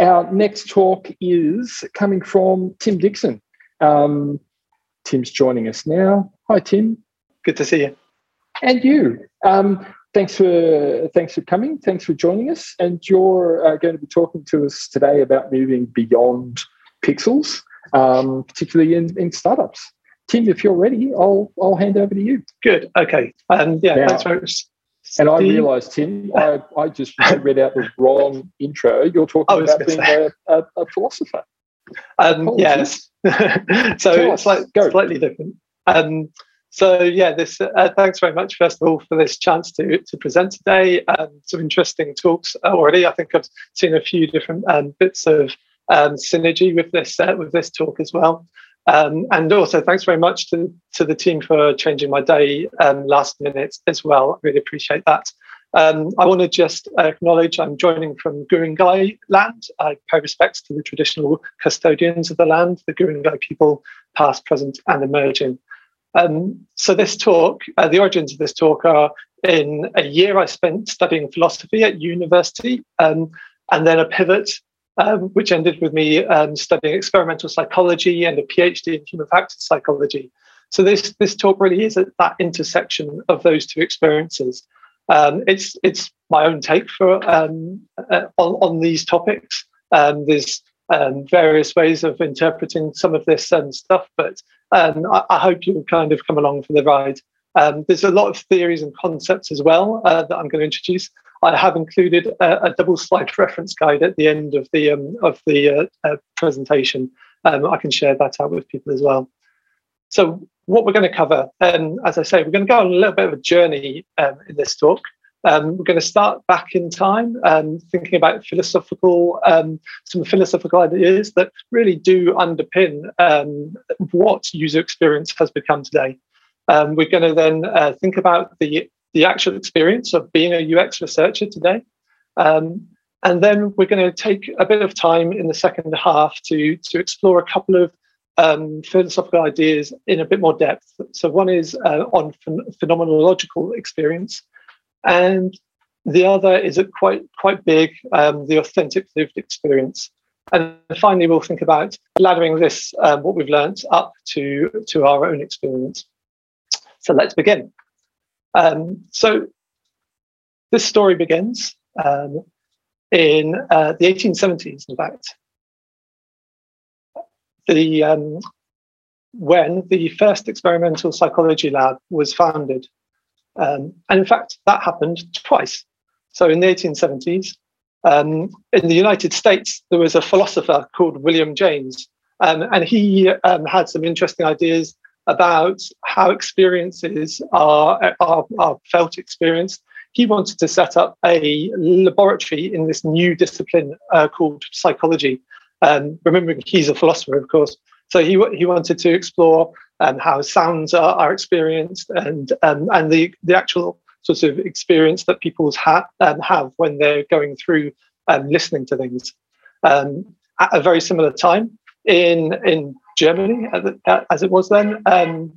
Our next talk is coming from Tim Dixon. Um, Tim's joining us now. Hi, Tim. Good to see you. And you. Um, thanks for thanks for coming. Thanks for joining us. And you're uh, going to be talking to us today about moving beyond pixels, um, particularly in, in startups. Tim, if you're ready, I'll I'll hand over to you. Good. Okay. Um, yeah. Now, thanks very much. And I realised, Tim, I, I just read out the wrong intro. You're talking about being a, a, a, philosopher. Um, yes. so it's like, slightly different. Um, so yeah, this. Uh, thanks very much, first of all, for this chance to to present today. Um, some interesting talks already. I think I've seen a few different um, bits of um, synergy with this uh, with this talk as well. Um, and also, thanks very much to, to the team for changing my day um, last minute as well. I really appreciate that. Um, I want to just acknowledge I'm joining from Guringai land. I pay respects to the traditional custodians of the land, the Guringai people, past, present, and emerging. Um, so, this talk, uh, the origins of this talk are in a year I spent studying philosophy at university, um, and then a pivot um, which ended with me um, studying experimental psychology and a PhD in human factors psychology. So this this talk really is at that intersection of those two experiences. Um, it's it's my own take for um, uh, on on these topics. Um, there's um, various ways of interpreting some of this stuff, but I, I, hope you'll kind of come along for the ride. there's a lot of theories and concepts as well uh, that I'm going to introduce. I have included a, a, double slide reference guide at the end of the um, of the uh, uh, presentation. Um, I can share that out with people as well. So what we're going to cover, um, as I say, we're going to go on a little bit of a journey um, in this talk. Um, we're going to start back in time, um, thinking about philosophical, some philosophical ideas that really do underpin what user experience has become today. Um, we're going to then uh, think about the the actual experience of being a UX researcher today. Um, and then we're going to take a bit of time in the second half to, to explore a couple of um, philosophical ideas in a bit more depth. So, one is uh, on ph- phenomenological experience, and the other is a quite quite big, um, the authentic lived experience. And finally, we'll think about laddering this, um, what we've learned, up to, to our own experience. So let's begin. Um, so this story begins um, in uh, the 1870s, in fact. The, um, when the first experimental psychology lab was founded. Um, and in fact, that happened twice. So in the 1870s, um, in the United States, there was a philosopher called William James, um, and he had some interesting ideas about how experiences are, are, are felt experienced. He wanted to set up a laboratory in this new discipline uh, called psychology. Um, remembering he's a philosopher, of course. So he, he wanted to explore um, how sounds are, are experienced and, um, and the, the actual sort of experience that people ha- um, have when they're going through um, listening to things. Um, at a very similar time, in, in Germany as it was then. Um,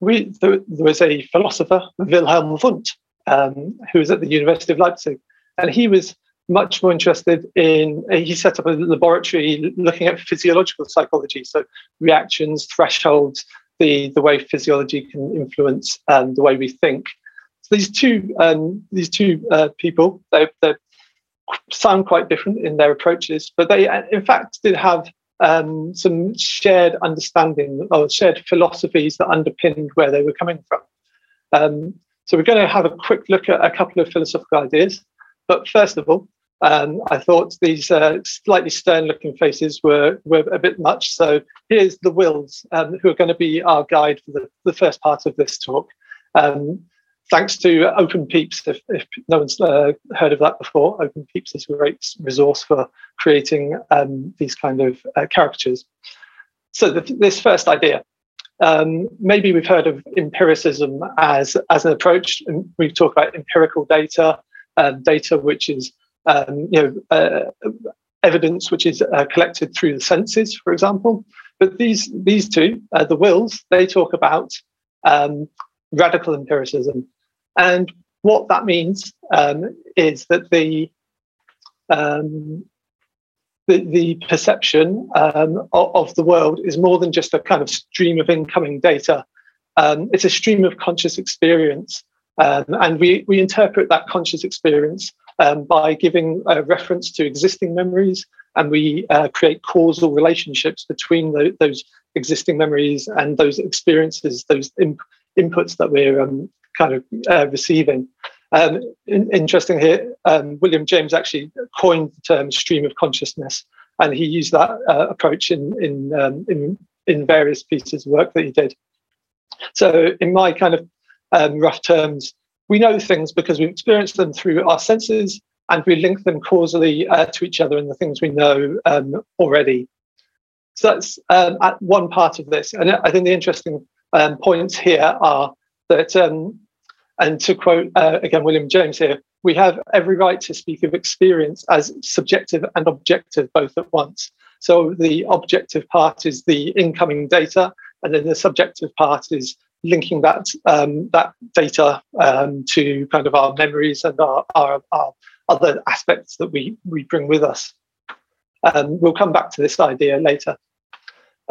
we, there, there, was a philosopher, Wilhelm Wundt, um, who was at the University of Leipzig, and he was much more interested in. He set up a laboratory looking at physiological psychology, so reactions, thresholds, the the way physiology can influence um, the way we think. So these two um, these two uh, people they, they sound quite different in their approaches, but they in fact did have um, some shared understanding or shared philosophies that underpinned where they were coming from. Um, so we're going to have a quick look at a couple of philosophical ideas. But first of all, um, I thought these uh, slightly stern-looking faces were, were a bit much. So here's the Wills, um, who are going to be our guide for the, the first part of this talk. Um, thanks to OpenPeeps, if, if no one's uh, heard of that before, OpenPeeps is a great resource for creating um, these kind of uh, caricatures. So the, this first idea, um, maybe we've heard of empiricism as, as an approach. And we talk about empirical data, um, data which is um, you know uh, evidence which is uh, collected through the senses, for example. But these these two, uh, the wills, they talk about um, radical empiricism, and what that means um, is that the um, the, the perception um, of, of, the world is more than just a kind of stream of incoming data. Um, it's a stream of conscious experience. Um, and we, we interpret that conscious experience um, by giving a reference to existing memories, and we uh, create causal relationships between the, those existing memories and those experiences, those imp- inputs that we're um, kind of uh, receiving. Um, in, interesting here, um, William James actually coined the term stream of consciousness, and he used that uh, approach in in, um, in, in various pieces of work that he did. So, in my kind of um, rough terms, we know things because we experience them through our senses, and we link them causally uh, to each other and the things we know um, already. So that's um, one part of this, and I think the interesting points here are that and to quote uh, again William James here, we have every right to speak of experience as subjective and objective both at once. So the objective part is the incoming data, and then the subjective part is linking that um, that data um, to kind of our memories and our, our, our, other aspects that we we bring with us. Um, we'll come back to this idea later.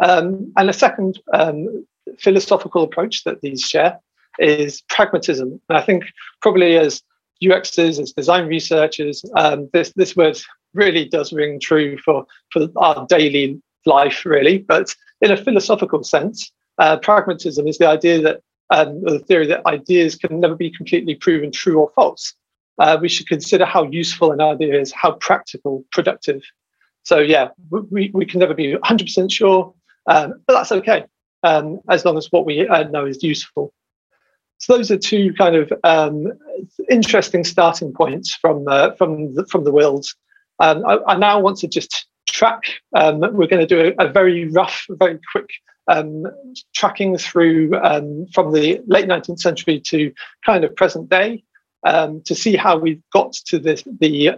Um, and a second um, philosophical approach that these share is pragmatism. And I think probably as UXers, as design researchers, um, this this word really does ring true for for our daily life, really. But in a philosophical sense, uh, pragmatism is the idea that um, the theory that ideas can never be completely proven true or false. Uh, we should consider how useful an idea is, how practical, productive. So yeah, we, we can never be 100% sure, um, but that's okay, um, as long as what we uh, know is useful. So those are two kind of um, interesting starting points from uh, from the, from the Wills. Um, I, I, now want to just track. Um, we're going to do a, a, very rough, very quick um, tracking through um, from the late 19th century to kind of present day um, to see how we got to this the,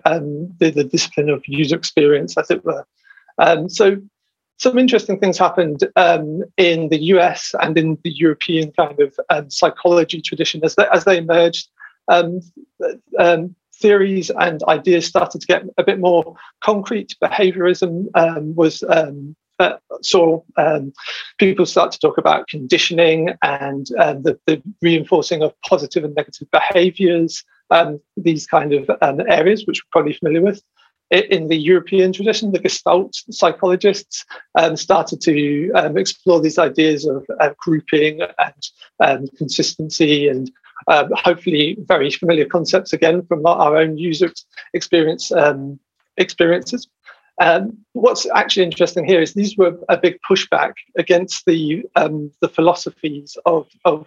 the, the discipline of user experience, as it were. so some interesting things happened um, in the US and in the European kind of um, psychology tradition as they, as they emerged. Um, um theories and ideas started to get a bit more concrete. Behaviorism um, was um, uh, saw people start to talk about conditioning and the, the, reinforcing of positive and negative behaviors. these kind of areas, which we're probably familiar with in the European tradition, the Gestalt psychologists um, started to um, explore these ideas of uh, grouping and um, consistency and um, hopefully very familiar concepts again from our own user experience um, experiences. Um, what's actually interesting here is these were a big pushback against the the philosophies of of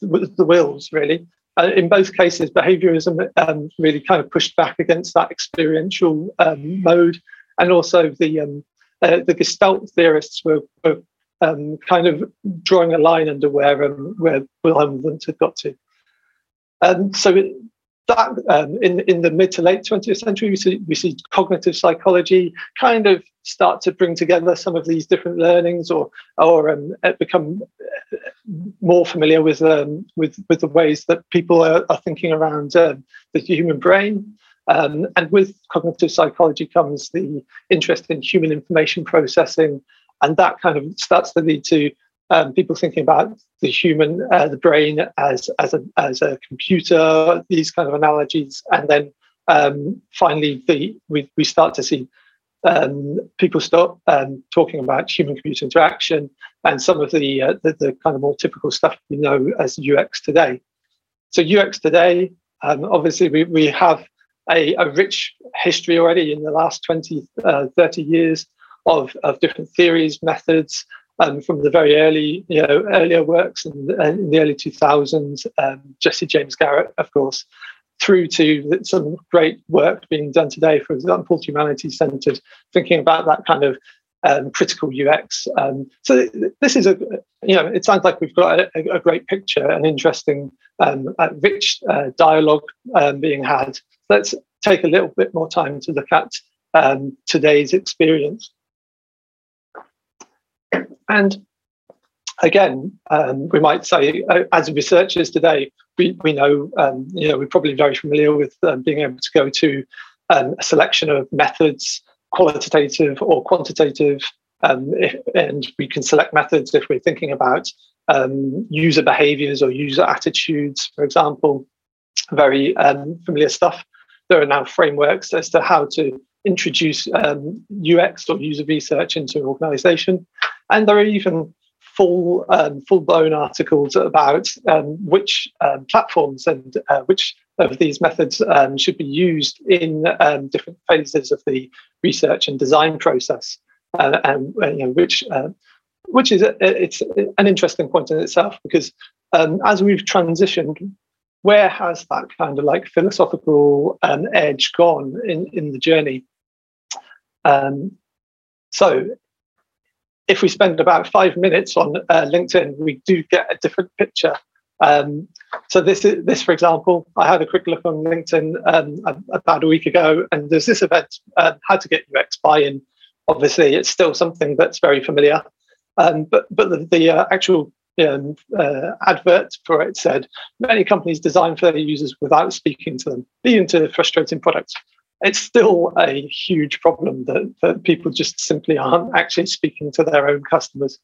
the Wills really uh, in both cases, behaviorism um, really kind of pushed back against that experiential um, mode, and also the um, uh, the Gestalt theorists were, were um, kind of drawing a line under where um, where Wilhelm Wundt had got to. And so it, that um, in in the mid to late 20th century, we see, we see cognitive psychology kind of start to bring together some of these different learnings, or or um, become uh, more familiar with um, with with the ways that people are, are thinking around uh, the human brain. Um, and with cognitive psychology comes the interest in human information processing, and that kind of starts to lead to um, people thinking about the human, uh, the brain as as a as a computer, these kind of analogies, and then um, finally the we we start to see um, people start um, talking about human computer interaction and some of the, uh, the, the kind of more typical stuff we know as UX today. So UX today, um, obviously we we have a, a rich history already in the last 20, uh, 30 years of, of different theories, methods, um, from the very early, you know, earlier works in, in the early 2000s, um, Jesse James Garrett, of course, through to some great work being done today, for example, Humanity Centered, thinking about that kind of um, critical UX. Um, so this is a, you know, it sounds like we've got a, a great picture, an interesting, um, rich uh, dialogue um, being had. Let's take a little bit more time to look at um, today's experience. And again, um, we might say, uh, as researchers today, we, we know, um, you know, we're probably very familiar with um, being able to go to um, a selection of methods qualitative or quantitative, um, if, and we can select methods if we're thinking about um, user behaviors or user attitudes, for example, very familiar stuff. There are now frameworks as to how to introduce UX or user research into an organization. And there are even full um, full blown articles about um, which um, platforms and uh, which of these methods um, should be used in um, different phases of the research and design process, uh, and uh, you know, which uh, which is a, it's an interesting point in itself because um, as we've transitioned. Where has that kind of like philosophical edge gone in, in the journey? so if we spend about five minutes on uh, LinkedIn, we do get a different picture. Um, so this is this, for example, I had a quick look on LinkedIn um, about a week ago, and there's this event, uh, how to get UX buy-in. Obviously, it's still something that's very familiar, um, but but the, the uh, actual um, uh, advert for it said many companies design for their users without speaking to them, leading to frustrating products it's still a huge problem that, that people just simply aren't actually speaking to their own customers.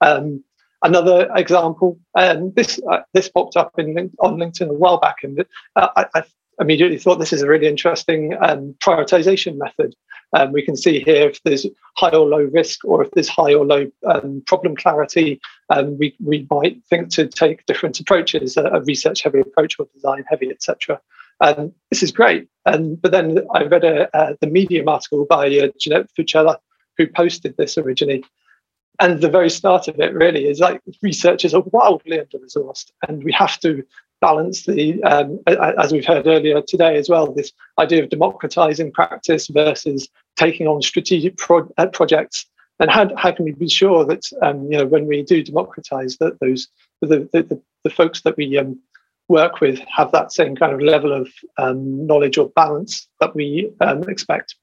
Um, another example, um, this uh, this popped up in on LinkedIn a while back, and uh, I, I, immediately thought this is a really interesting um, prioritization method. Um, we can see here if there's high or low risk, or if there's high or low um, problem clarity. Um, we we might think to take different approaches, a, a research heavy approach or design heavy, etc. And this is great. And but then I read a, the Medium article by uh, Jeanette Fuccella, who posted this originally. And the very start of it really is like researchers are wildly under resourced, and we have to balance the, um, as we've heard earlier today as well, this idea of democratizing practice versus taking on strategic pro- uh, projects. And how, how can we be sure that um, you know when we do democratize that those the, the, the folks that we um, work with have that same kind of level of um, knowledge or balance that we um, expect.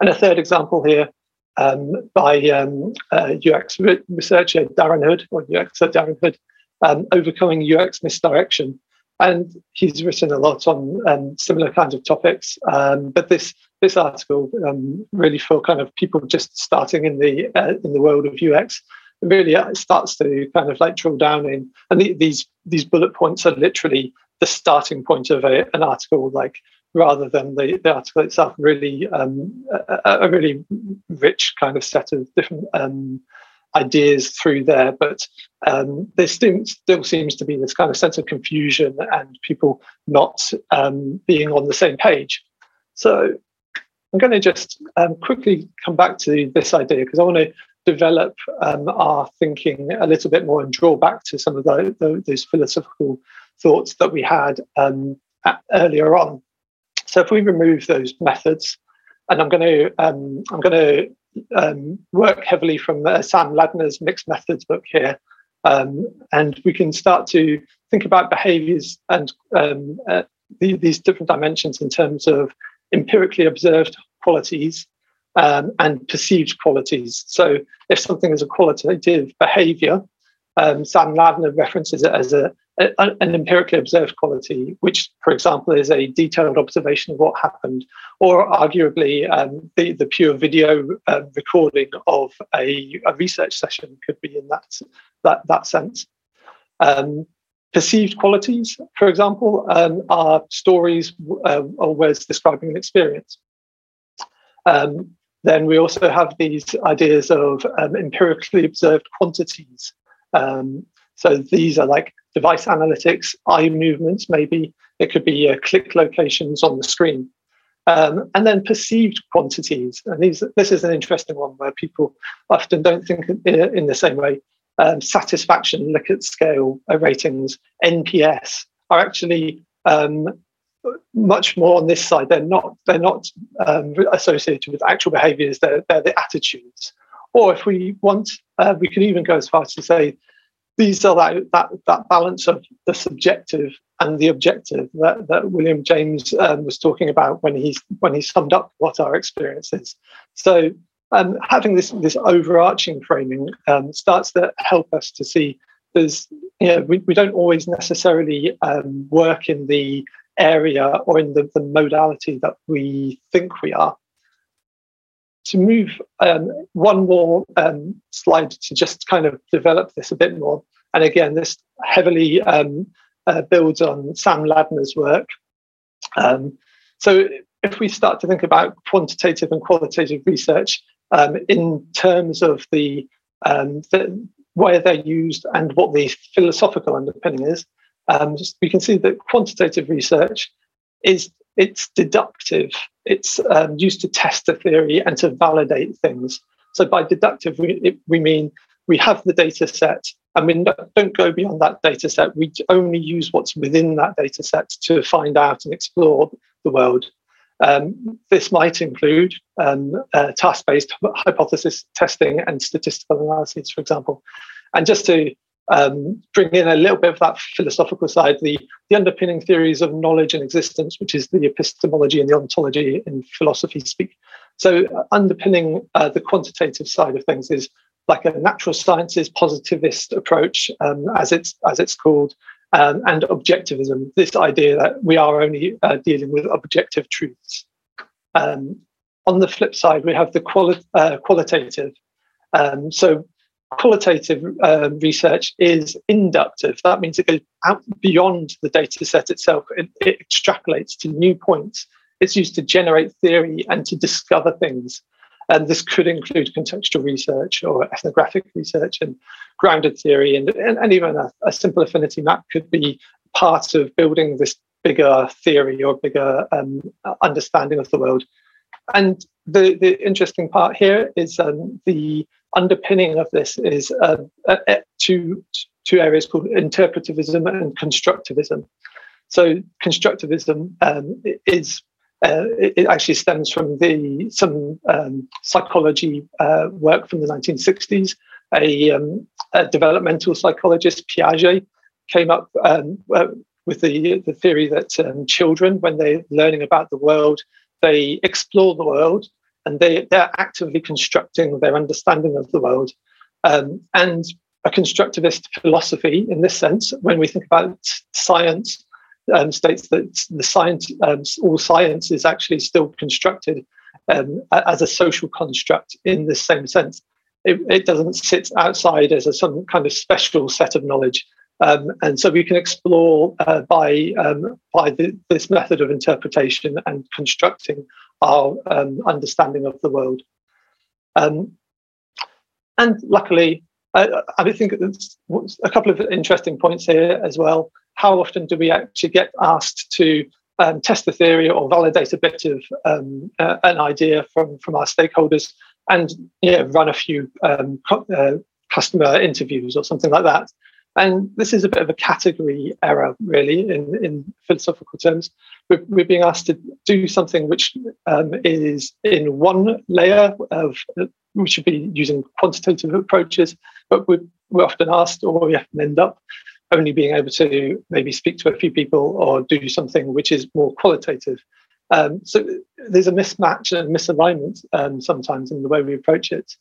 And a third example here um, by um, uh, UX researcher Darren Hood, or UX Darren Hood, um, overcoming UX misdirection. And he's written a lot on um, similar kinds of topics. but this this article really for kind of people just starting in the uh, in the world of UX really uh, starts to kind of like drill down in. And the, these these bullet points are literally the starting point of a, an article like rather than the, the article itself. Really um, a, a, really rich kind of set of different um, ideas through there. But um, there still, still seems to be this kind of sense of confusion and people not um, being on the same page. So i'm going to just um, quickly come back to this idea because i want to develop um, our thinking a little bit more and draw back to some of the, the, those philosophical thoughts that we had um, at, earlier on. So if we remove those methods, and I'm going to um, I'm going to um, work heavily from uh, Sam Ladner's mixed methods book here, um, and we can start to think about behaviours and um, uh, the, these different dimensions in terms of empirically observed qualities um, and perceived qualities. So, if something is a qualitative behavior, um, Sam Ladner references it as a, a, an empirically observed quality, which, for example, is a detailed observation of what happened, or arguably um, the, the pure video uh, recording of a, a, research session could be in that, that, that sense. Um, perceived qualities, for example, um, are stories uh, or words describing an experience. Um, then we also have these ideas of um, empirically observed quantities. Um, so these are like device analytics, eye movements, maybe it could be uh, click locations on the screen. Um, and then perceived quantities. And these, this is an interesting one where people often don't think in the same way. Um, satisfaction, at scale uh, ratings, NPS are actually um, much more on this side. They're not they're not um, associated with actual behaviours. They're they're the attitudes. Or if we want, uh, we can even go as far as to say these are that that that balance of the subjective and the objective that, that William James um, was talking about when he's when he summed up what our experience is. So um, having this this overarching framing um, starts to help us to see there's you know we, we don't always necessarily um, work in the area or in the, the modality that we think we are. to move um, one more um, slide to just kind of develop this a bit more. And again, this heavily um, uh, builds on Sam Ladner's work. Um, so if we start to think about quantitative and qualitative research um, in terms of the, um, the, where they're used and what the philosophical underpinning is, we can see that quantitative research is it's deductive. It's um, used to test a theory and to validate things. So by deductive, we, we mean we have the data set and we don't go beyond that data set. We only use what's within that data set to find out and explore the world. Um, this might include um, uh, task-based hypothesis testing and statistical analyses, for example. And just to um, bring in a little bit of that philosophical side, the, the underpinning theories of knowledge and existence, which is the epistemology and the ontology in philosophy speak. So, uh, underpinning uh, the quantitative side of things is like a natural sciences positivist approach, um, as it's as it's called, um, and objectivism. This idea that we are only uh, dealing with objective truths. Um, on the flip side, we have the quali- uh, qualitative. Um, so qualitative uh, research is inductive. That means it goes out beyond the data set itself. It, it, extrapolates to new points. It's used to generate theory and to discover things. And this could include contextual research or ethnographic research and grounded theory. And, and, and even a, a, simple affinity map could be part of building this bigger theory or bigger um, understanding of the world. And the, the interesting part here is um, the underpinning of this is uh, uh, uh, two, two areas called interpretivism and constructivism. So constructivism um, is uh, it actually stems from the some um, psychology uh, work from the 1960s. A, um, a, developmental psychologist Piaget came up um, uh, with the the theory that um, children, when they're learning about the world, they explore the world and they, they're actively constructing their understanding of the world. Um, and a constructivist philosophy, in this sense, when we think about science, um, states that the science, um, all science is actually still constructed um, as a social construct in the same sense. It, it, doesn't sit outside as a, some kind of special set of knowledge. Um, and so we can explore uh, by um, by the, this method of interpretation and constructing our um, understanding of the world. Um, and luckily, I, I think a couple of interesting points here as well. How often do we actually get asked to um, test the theory or validate a bit of um, uh, an idea from, from our stakeholders and yeah, run a few um, uh, customer interviews or something like that? And this is a bit of a category error, really, in, in philosophical terms. We're, we're being asked to do something which um, is in one layer of, we should be using quantitative approaches, but we're, we're often asked, or we often end up only being able to maybe speak to a few people or do something which is more qualitative. Um, so there's a mismatch and misalignment um, sometimes in the way we approach it.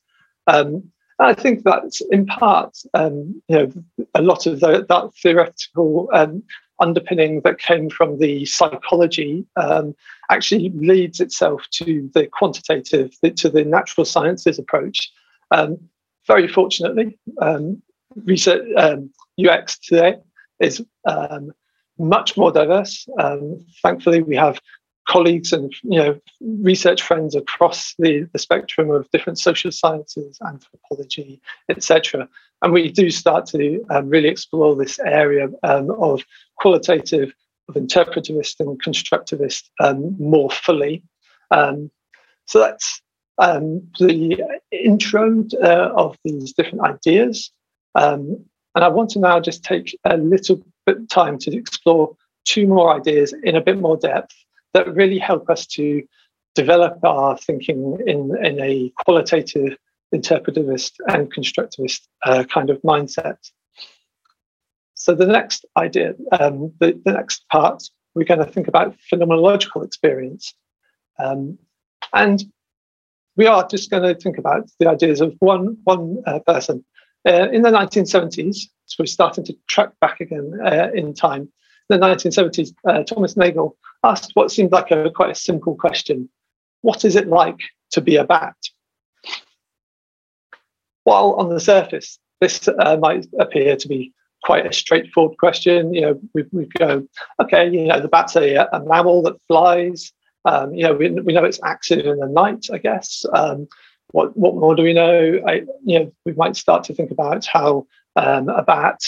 Um, I think that in part, um, you know, a lot of the, that theoretical um, underpinning that came from the psychology um, actually leads itself to the quantitative, to the natural sciences approach. Um, very fortunately, um, research UX um, today is much more diverse. thankfully, we have colleagues and you know research friends across the, the spectrum of different social sciences, anthropology, etc. And we do start to um, really explore this area um, of qualitative, of interpretivist and constructivist um, more fully. Um, so that's um, the intro uh, of these different ideas. Um, and I want to now just take a little bit of time to explore two more ideas in a bit more depth that really help us to develop our thinking in, in a qualitative, interpretivist, and constructivist uh, kind of mindset. So the next idea, um, the, the next part, we're going to think about phenomenological experience. Um, and we are just going to think about the ideas of one, one uh, person. Uh, in the 1970s, so we're starting to track back again uh, in time, in the 1970s, uh, Thomas Nagel asked what seemed like a quite a simple question: What is it like to be a bat? while on the surface, this uh, might appear to be quite a straightforward question. You know, we, we go, okay, you know, the bat's a, a mammal that flies. Um, you know, we, we know it's active in the night, I guess. Um, what, what more do we know? I, you know, we might start to think about how um, a bat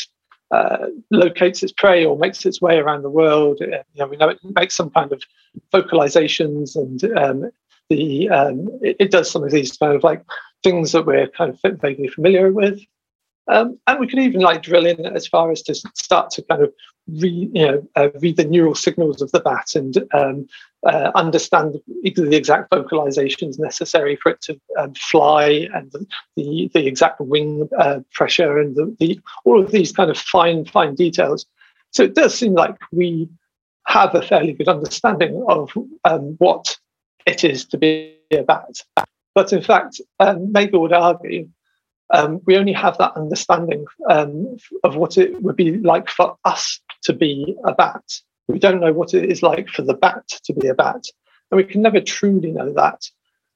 uh, locates its prey or makes its way around the world. Uh, you know, we know it makes some kind of vocalizations and um, the um, it, it, does some of these kind of like things that we're kind of vaguely familiar with. Um, and we could even like drill in as far as to start to kind of read, you know, uh, read the neural signals of the bat and um, uh, understand the exact vocalizations necessary for it to um, fly and the, the exact wing uh, pressure and the, the, all of these kind of fine, fine details. So it does seem like we have a fairly good understanding of um, what it is to be a bat. But in fact, um, maybe would argue um, we only have that understanding um, of what it would be like for us to be a bat. We don't know what it is like for the bat to be a bat. And we can never truly know that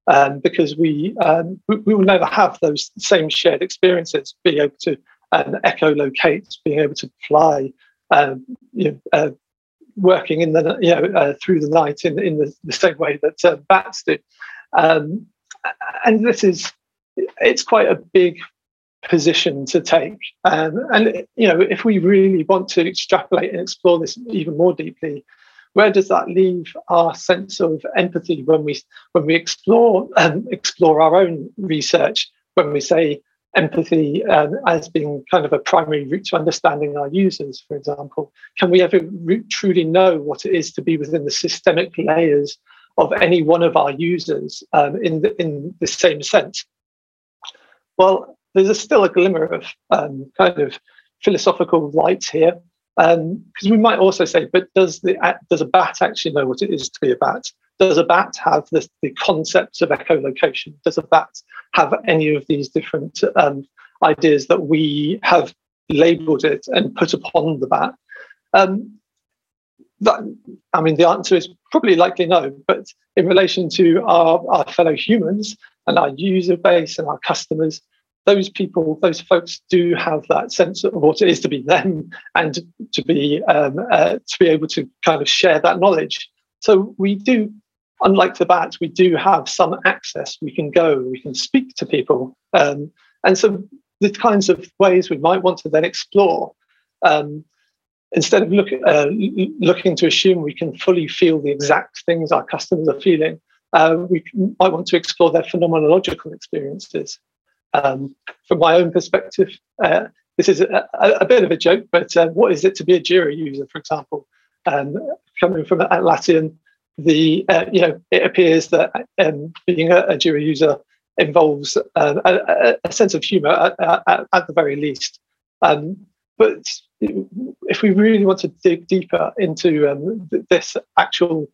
um, because we, um, we, we will never have those same shared experiences, being able to um, echolocate, being able to fly, um, you know, uh, working in the you know uh, through the night in in the, the same way that uh, bats do. Um, and this is it's quite a big position to take. Um, and you know, if we really want to extrapolate and explore this even more deeply, where does that leave our sense of empathy when we when we explore um, explore our own research? When we say empathy um, as being kind of a primary route to understanding our users, for example, can we ever re- truly know what it is to be within the systemic layers of any one of our users um, in the, in the same sense? Well, there's a, still a glimmer of um, kind of philosophical light here, because um, we might also say, but does the does a bat actually know what it is to be a bat? Does a bat have the, the concepts of echolocation? Does a bat have any of these different um, ideas that we have labeled it and put upon the bat? Um, that, I mean, the answer is probably likely no. But in relation to our, our fellow humans and our user base and our customers, those people, those folks do have that sense of what it is to be them and to be um, uh, to be able to kind of share that knowledge. So we do, unlike the bats, we do have some access. We can go, we can speak to people, um, and so the kinds of ways we might want to then explore. Um, instead of look, uh, looking to assume we can fully feel the exact things our customers are feeling, uh, we might want to explore their phenomenological experiences. Um, from my own perspective, uh, this is a, a, bit of a joke, but uh, what is it to be a Jira user, for example? Um, coming from Atlassian, the uh, you know it appears that um, being a, a, Jira user involves uh, a, a, sense of humour at, at, at, the very least. Um, but if we really want to dig deeper into um, this actual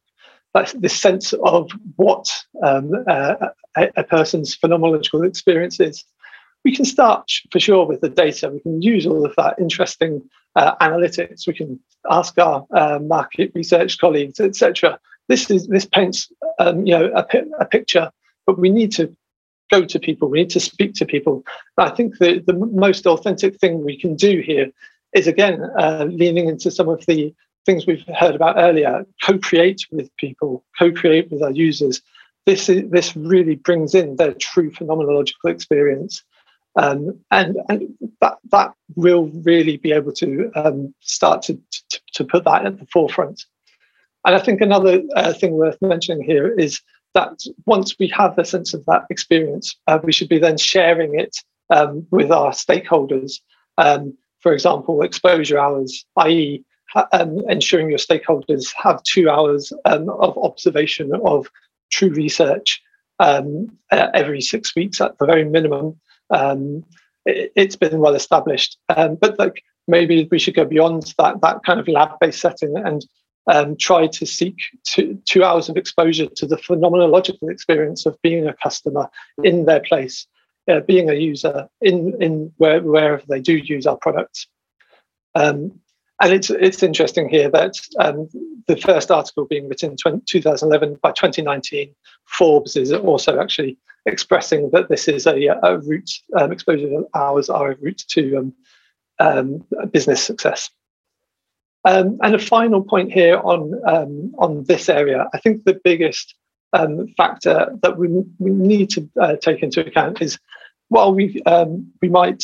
this sense of what um, uh, a, a, person's phenomenological experience is. We can start for sure with the data. We can use all of that interesting uh, analytics. We can ask our uh, market research colleagues, etc. This is this paints um, you know a, a, picture, but we need to go to people. We need to speak to people. I think the the most authentic thing we can do here is again uh, leaning into some of the things we've heard about earlier, co-create with people, co-create with our users. This is, this really brings in their true phenomenological experience, um, and and that that will really be able to um, start to, to, to put that at the forefront. And I think another uh, thing worth mentioning here is that once we have a sense of that experience, uh, we should be then sharing it um, with our stakeholders. Um, for example, exposure hours, i.e., um, ensuring your stakeholders have two hours um, of observation of true research um, every six weeks at the very minimum. Um, it, has been well established, um, but like maybe we should go beyond that that kind of lab-based setting and um, try to seek two, two hours of exposure to the phenomenological experience of being a customer in their place, uh, being a user in in where, wherever they do use our products. Um, and it's it's interesting here that um, the first article being written in 2011 by 2019, Forbes is also actually expressing that this is a, a route, um, exposure hours are a route to um, um, business success. Um, and a final point here on, um, on this area, I think the biggest factor that we, we need to uh, take into account is while we, we might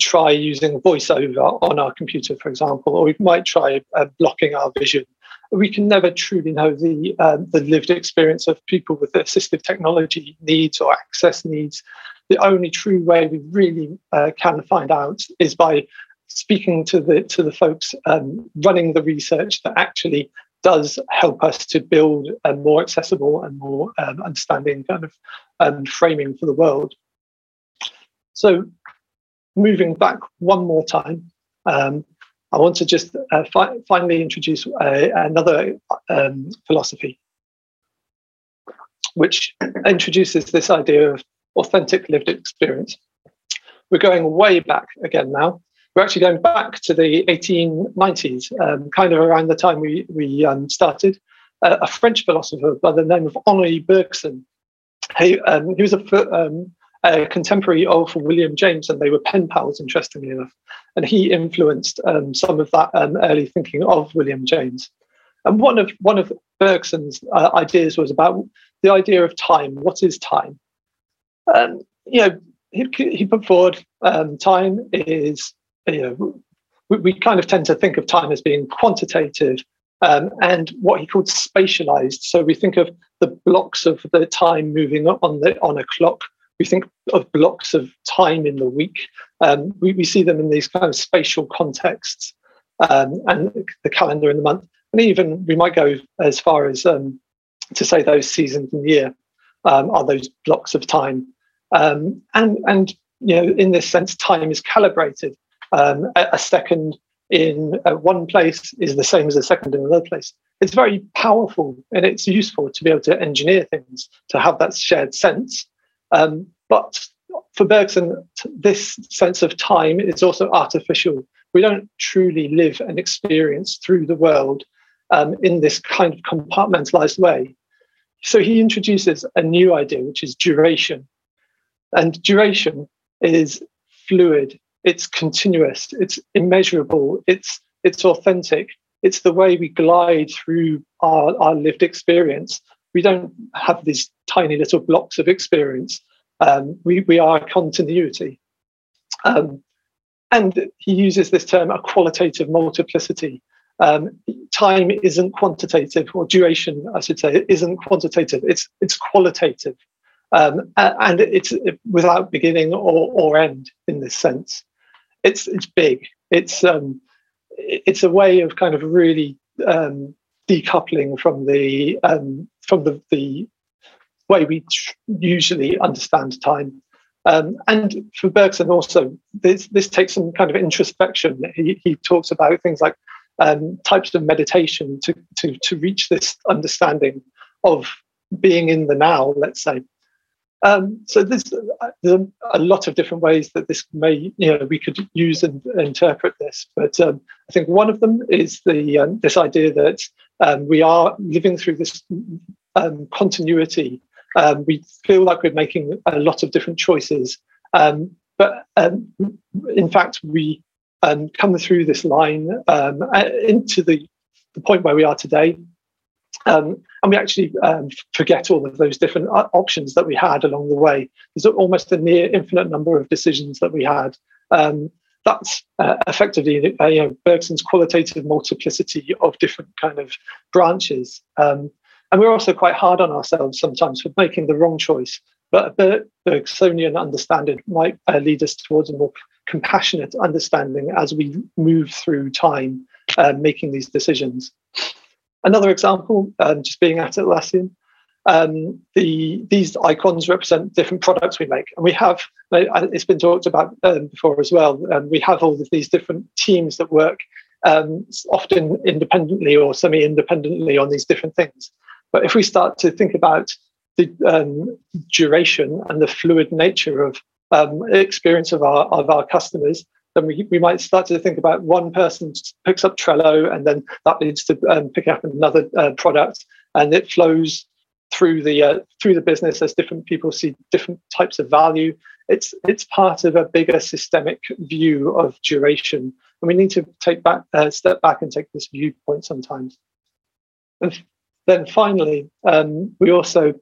try using voiceover on our computer, for example, or we might try uh, blocking our vision we can never truly know the um, the lived experience of people with assistive technology needs or access needs. The only true way we really uh, can find out is by speaking to the to the folks um, running the research that actually does help us to build a more accessible and more um, understanding kind of um, framing for the world. So, moving back one more time, um, I want to just uh, fi- finally introduce uh, another um, philosophy, which introduces this idea of authentic lived experience. We're going way back again now. We're actually going back to the 1890s, um, kind of around the time we, we um, started. Uh, a French philosopher by the name of Henri Bergson. He, um, he was a, um, a contemporary of William James, and they were pen pals, interestingly enough. And he influenced um, some of that um, early thinking of William James. And one of one of Bergson's uh, ideas was about the idea of time. What is time? Um, you know, he, he put forward um, time is you know we, we, kind of tend to think of time as being quantitative um, and what he called spatialized. So we think of the blocks of the time moving on the on a clock we think of blocks of time in the week. Um, we, we, see them in these kind of spatial contexts um, and the calendar in the month. And even we might go as far as um, to say those seasons in the year um, are those blocks of time. Um, and, and, you know, in this sense, time is calibrated. Um, a, a, second in uh, one place is the same as a second in another place. It's very powerful and it's useful to be able to engineer things, to have that shared sense um, but for Bergson, this sense of time is also artificial. We don't truly live and experience through the world um, in this kind of compartmentalized way. So he introduces a new idea, which is duration. And duration is fluid, it's continuous, it's immeasurable, it's, it's authentic. It's the way we glide through our, our lived experience. We don't have these tiny little blocks of experience. Um, we, we are continuity. Um, and he uses this term a qualitative multiplicity. Um, time isn't quantitative, or duration, I should say, isn't quantitative. It's it's qualitative, um, and it's without beginning or, or end in this sense. It's it's big. It's um, it's a way of kind of really um, decoupling from the um, from the, the way we usually understand time. Um, and for Bergson also, this, this takes some kind of introspection. He, he talks about things like um, types of meditation to, to, to reach this understanding of being in the now, let's say. Um, so there's, uh, there's, a lot of different ways that this may, you know, we could use and interpret this. But um, I think one of them is the um, this idea that um, we are living through this um, continuity um, we feel like we're making a lot of different choices. But in fact, we come through this line uh, into the, the point where we are today. Um, and we actually forget all of those different uh, options that we had along the way. There's almost a near infinite number of decisions that we had that's uh, effectively uh, you know, Bergson's qualitative multiplicity of different kind of branches. Um, and we're also quite hard on ourselves sometimes for making the wrong choice. But the Bergsonian understanding might uh, lead us towards a more compassionate understanding as we move through time, uh, making these decisions. Another example, um, just being at Atlassian, um, the, these icons represent different products we make. And we have, it's been talked about um, before as well, um, we have all of these different teams that work um, often independently or semi independently on these different things. But if we start to think about the um, duration and the fluid nature of um, experience of our of our customers, then we, we might start to think about one person picks up Trello and then that leads to um, pick up another uh, product and it flows through the uh, through the business as different people see different types of value. It's it's part of a bigger systemic view of duration, and we need to take back uh, step back and take this viewpoint sometimes. And then finally, um, we also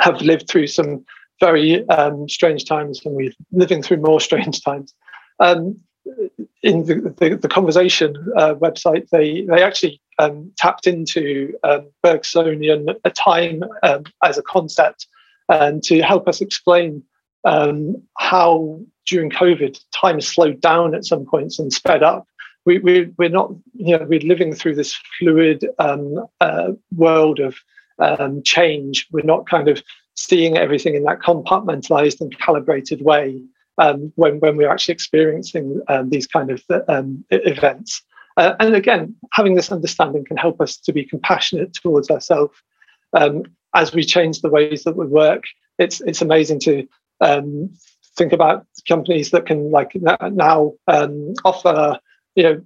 have lived through some very um, strange times, and we're living through more strange times. Um, in the, the, the conversation uh, website, they they actually um, tapped into um, Bergsonian a time um, as a concept, and to help us explain um, how during COVID time slowed down at some points and sped up. We, we we're not you know we're living through this fluid um, uh, world of change. We're not kind of seeing everything in that compartmentalized and calibrated way um, when, when we're actually experiencing um, these kind of um, events. Uh, and again, having this understanding can help us to be compassionate towards ourselves. Um, as we change the ways that we work, it's, it's amazing to um, think about companies that can like now um, offer, you know,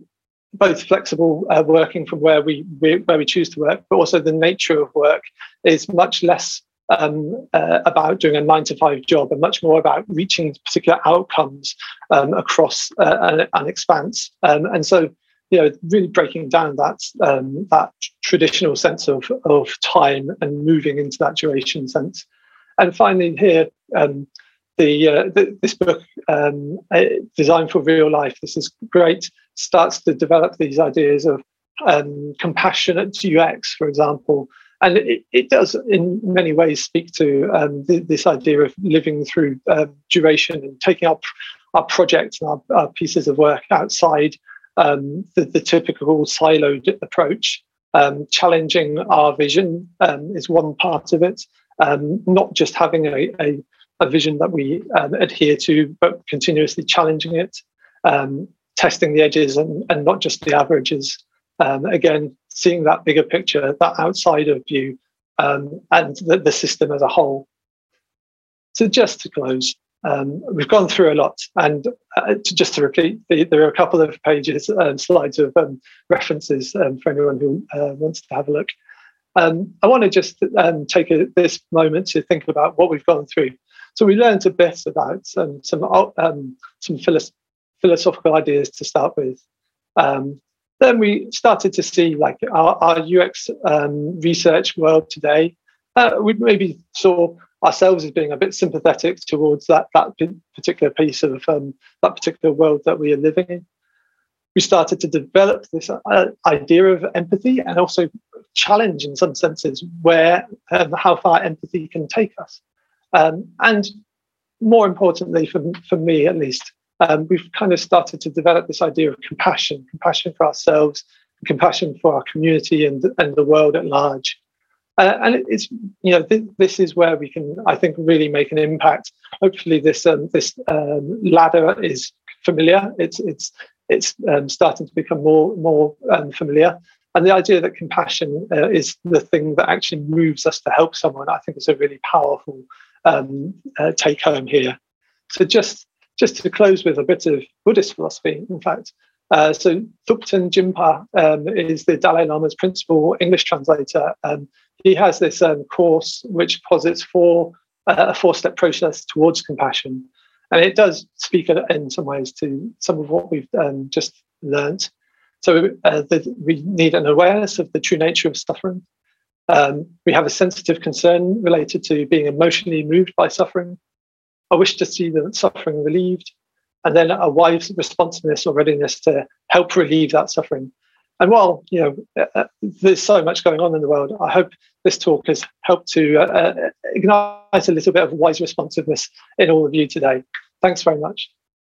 both flexible uh, working from where we, we, where we choose to work, but also the nature of work is much less um, uh, about doing a nine to five job and much more about reaching particular outcomes um, across uh, an, an, expanse. Um, and so, you know, really breaking down that um, that traditional sense of of time and moving into that duration sense. And finally, here. Um, the, uh, the, this book, um, uh, designed for real life, this is great. Starts to develop these ideas of compassionate UX, for example, and it, it, does in many ways speak to um, th- this idea of living through uh, duration and taking up our, our projects and our, our, pieces of work outside um, the, the, typical siloed approach. Um, challenging our vision um, is one part of it, um, not just having a, a, a vision that we adhere to, but continuously challenging it, testing the edges and, and not just the averages. Again, seeing that bigger picture, that outsider view, um, and the, the, system as a whole. So, just to close, um, we've gone through a lot, and uh, to, just to repeat, the, there are a couple of pages and um, slides of um, references um, for anyone who uh, wants to have a look. Um, I want to just take a, this moment to think about what we've gone through. So, we learned a bit about some some some philosophical ideas to start with. Um, then we started to see like our, our UX um, research world today. Uh, we maybe saw ourselves as being a bit sympathetic towards that that particular piece of um, that particular world that we are living in. We started to develop this uh, idea of empathy and also challenge, in some senses, where um, how far empathy can take us. Um, and more importantly, for, for me at least, um, we've kind of started to develop this idea of compassion, compassion for ourselves, compassion for our community and, and the world at large. Uh, and it's you know th- this is where we can I think really make an impact. Hopefully this um, this um, ladder is familiar. It's it's it's um, starting to become more more um, familiar. And the idea that compassion uh, is the thing that actually moves us to help someone, I think is a really powerful um, uh, take home here. So just just to close with a bit of Buddhist philosophy, in fact. Uh, so Thupten Jinpa um, is the Dalai Lama's principal English translator. Um, he has this um, course which posits for uh, a four-step process towards compassion, and it does speak in some ways to some of what we've um, just learnt. So uh, the, we need an awareness of the true nature of suffering. Um, we have a sensitive concern related to being emotionally moved by suffering. I wish to see the suffering relieved, and then a wise responsiveness or readiness to help relieve that suffering. And while you know uh, uh, there's so much going on in the world, I hope this talk has helped to uh, uh, ignite a little bit of wise responsiveness in all of you today. Thanks very much.